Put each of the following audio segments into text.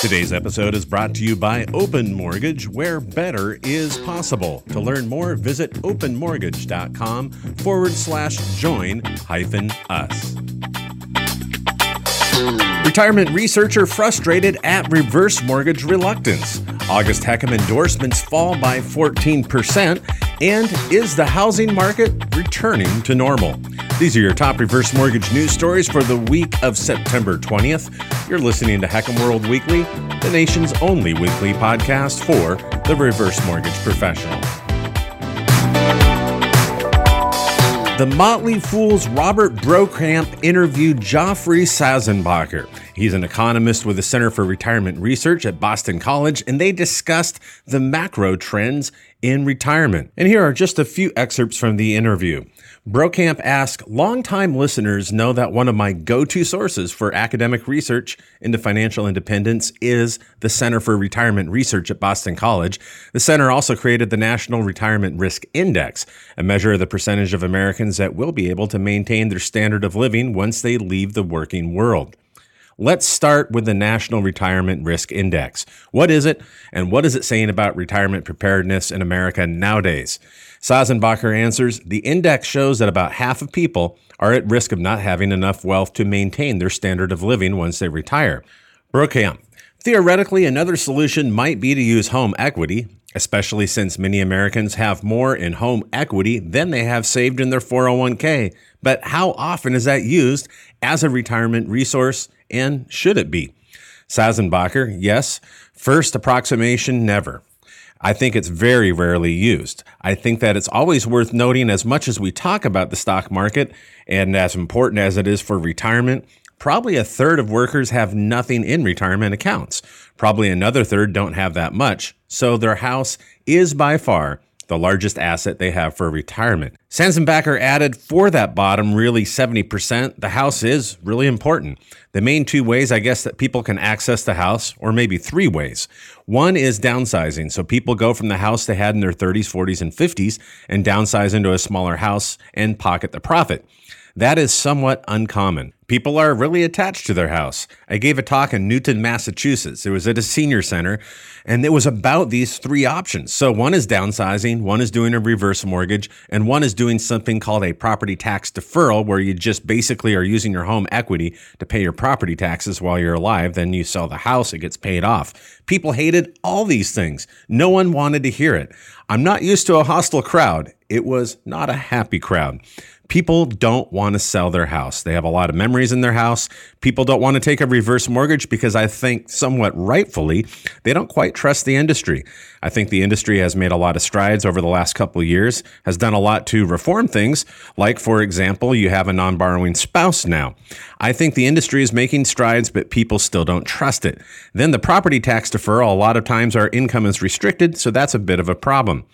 Today's episode is brought to you by Open Mortgage, where better is possible. To learn more, visit openmortgage.com forward slash join hyphen us. Retirement researcher frustrated at reverse mortgage reluctance. August HECM endorsements fall by 14%. And is the housing market returning to normal? These are your top reverse mortgage news stories for the week of September 20th. You're listening to HECM World Weekly, the nation's only weekly podcast for the reverse mortgage professional. The Motley Fool's Robert Brokamp interviewed Geoffrey Sanzenbacher. He's an economist with the Center for Retirement Research at Boston College, and they discussed the macro trends in retirement. And here are just a few excerpts from the interview. Brokamp asked, Longtime listeners know that one of my go to sources for academic research into financial independence is the Center for Retirement Research at Boston College. The center also created the National Retirement Risk Index, a measure of the percentage of Americans that will be able to maintain their standard of living once they leave the working world. Let's start with the National Retirement Risk Index. What is it, and what is it saying about retirement preparedness in America nowadays? Sanzenbacher answers The index shows that about half of people are at risk of not having enough wealth to maintain their standard of living once they retire. Brokamp. Theoretically, another solution might be to use home equity, especially since many Americans have more in home equity than they have saved in their 401k. But how often is that used as a retirement resource and should it be? Sanzenbacher, yes. First approximation, never. I think it's very rarely used. I think that it's always worth noting as much as we talk about the stock market and as important as it is for retirement, probably a third of workers have nothing in retirement accounts. Probably another third don't have that much. So their house is by far the largest asset they have for retirement. Sanzenbacher added for that bottom, really 70%, the house is really important. The main two ways, I guess, that people can access the house, or maybe three ways. One is downsizing. So people go from the house they had in their 30s, 40s, and 50s and downsize into a smaller house and pocket the profit. That is somewhat uncommon. People are really attached to their house. I gave a talk in Newton, Massachusetts. It was at a senior center, and it was about these three options. So, one is downsizing, one is doing a reverse mortgage, and one is doing something called a property tax deferral, where you just basically are using your home equity to pay your property taxes while you're alive. Then you sell the house, it gets paid off. People hated all these things. No one wanted to hear it. I'm not used to a hostile crowd. It was not a happy crowd people don't want to sell their house. They have a lot of memories in their house. People don't want to take a reverse mortgage because I think, somewhat rightfully, they don't quite trust the industry. I think the industry has made a lot of strides over the last couple of years, has done a lot to reform things. Like, for example, you have a non borrowing spouse now. I think the industry is making strides, but people still don't trust it. Then the property tax deferral, a lot of times our income is restricted, so that's a bit of a problem.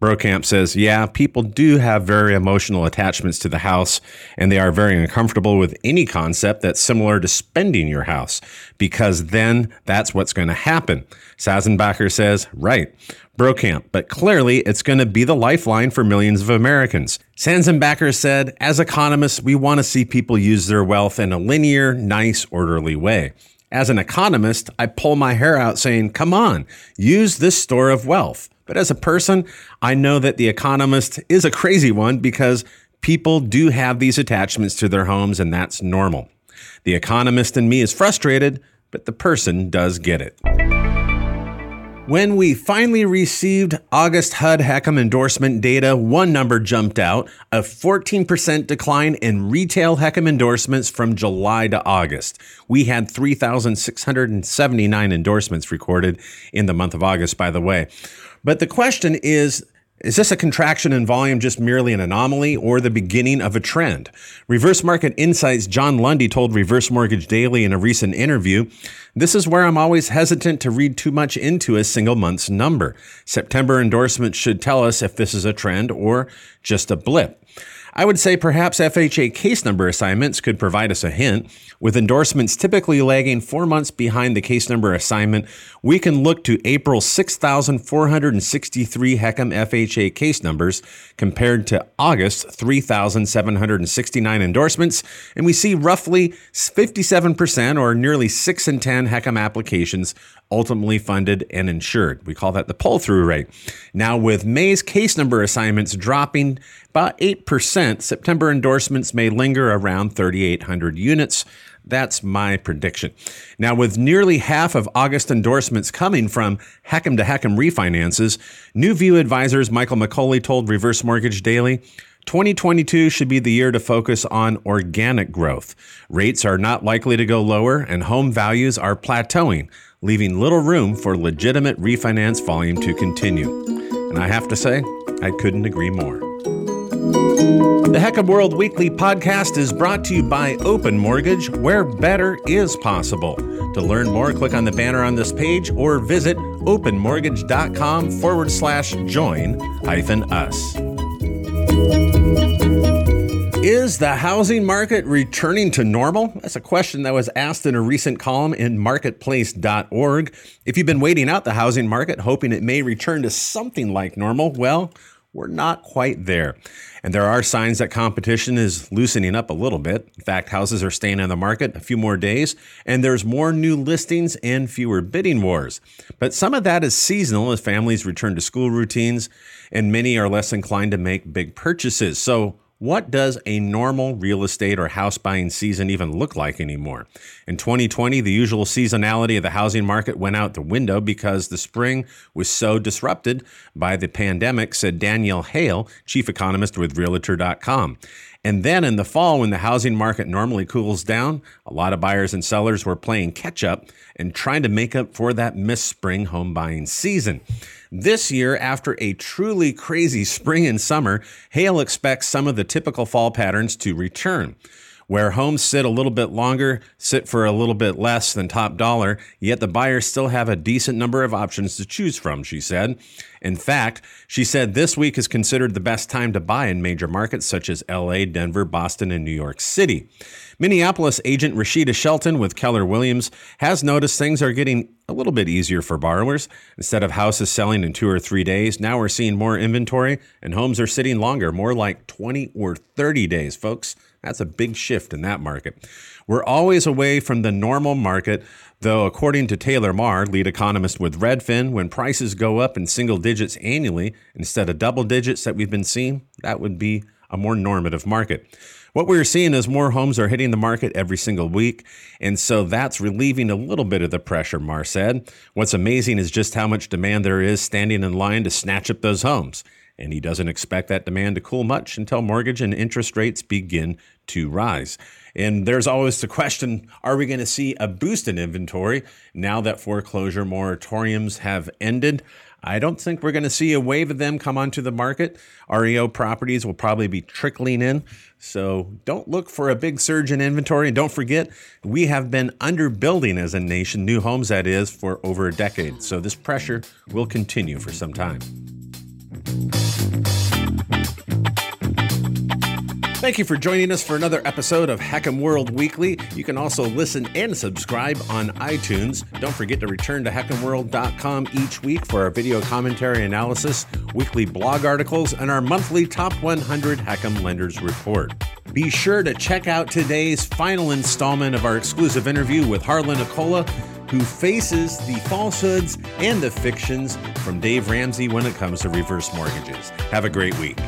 Brokamp says, yeah, people do have very emotional attachments to the house, and they are very uncomfortable with any concept that's similar to spending your house, because then that's what's going to happen. Sanzenbacher says, right. Brokamp, but clearly it's going to be the lifeline for millions of Americans. Sanzenbacher said, as economists, we want to see people use their wealth in a linear, nice, orderly way. As an economist, I pull my hair out saying, come on, use this store of wealth. But as a person, I know that The Economist is a crazy one because people do have these attachments to their homes, and that's normal. The Economist in me is frustrated, but the person does get it. When we finally received August HUD HECM endorsement data, one number jumped out a 14% decline in retail HECM endorsements from July to August. We had 3,679 endorsements recorded in the month of August, by the way. But the question is, is this a contraction in volume just merely an anomaly or the beginning of a trend? Reverse Market Insights John Lunde told Reverse Mortgage Daily in a recent interview this is where I'm always hesitant to read too much into a single month's number. September endorsements should tell us if this is a trend or just a blip. I would say perhaps FHA case number assignments could provide us a hint. With endorsements typically lagging four months behind the case number assignment, we can look to April 6,463 HECM FHA case numbers compared to August 3,769 endorsements, and we see roughly 57% or nearly 6 in 10 HECM applications ultimately funded and insured. We call that the pull through rate. Now, with May's case number assignments dropping about 8%, September endorsements may linger around 3,800 units. That's my prediction. Now, with nearly half of August endorsements coming from HECM to HECM refinances, New View advisors Michael McCully told Reverse Mortgage Daily 2022 should be the year to focus on organic growth. Rates are not likely to go lower, and home values are plateauing, leaving little room for legitimate refinance volume to continue. And I have to say, I couldn't agree more. The HECM World Weekly podcast is brought to you by Open Mortgage, where better is possible. To learn more, click on the banner on this page or visit openmortgage.com forward slash join hyphen us. Is the housing market returning to normal? That's a question that was asked in a recent column in marketplace.org. If you've been waiting out the housing market, hoping it may return to something like normal, well, we're not quite there. And there are signs that competition is loosening up a little bit. In fact, houses are staying on the market a few more days, and there's more new listings and fewer bidding wars. But some of that is seasonal as families return to school routines, and many are less inclined to make big purchases. So, what does a normal real estate or house buying season even look like anymore? In 2020, the usual seasonality of the housing market went out the window because the spring was so disrupted by the pandemic, said Danielle Hale, chief economist with Realtor.com. And then in the fall, when the housing market normally cools down, a lot of buyers and sellers were playing catch up and trying to make up for that missed spring home buying season. This year, after a truly crazy spring and summer, Hale expects some of the typical fall patterns to return where homes sit a little bit longer, sit for a little bit less than top dollar, yet the buyers still have a decent number of options to choose from, she said. In fact, she said this week is considered the best time to buy in major markets such as LA, Denver, Boston, and New York City. Minneapolis agent Rashida Shelton with Keller Williams has noticed things are getting a little bit easier for borrowers. Instead of houses selling in two or three days, now we're seeing more inventory and homes are sitting longer, more like 20 or 30 days, folks. That's a big shift in that market. We're always away from the normal market, though, according to Taylor Marr, lead economist with Redfin, when prices go up in single digits annually instead of double digits that we've been seeing, that would be a more normative market. What we're seeing is more homes are hitting the market every single week. And so that's relieving a little bit of the pressure, Marr said. What's amazing is just how much demand there is standing in line to snatch up those homes and he doesn't expect that demand to cool much until mortgage and interest rates begin to rise. And there's always the question are we going to see a boost in inventory now that foreclosure moratoriums have ended? I don't think we're going to see a wave of them come onto the market. REO properties will probably be trickling in. So don't look for a big surge in inventory. And don't forget, we have been underbuilding as a nation, new homes that is, for over a decade. So this pressure will continue for some time. Thank you for joining us for another episode of HECM World Weekly. You can also listen and subscribe on iTunes. Don't forget to return to HECMWorld.com each week for our video commentary analysis, weekly blog articles, and our monthly Top 100 HECM Lenders Report. Be sure to check out today's final installment of our exclusive interview with Harlan Accola, who faces the falsehoods and the fictions from Dave Ramsey when it comes to reverse mortgages. Have a great week.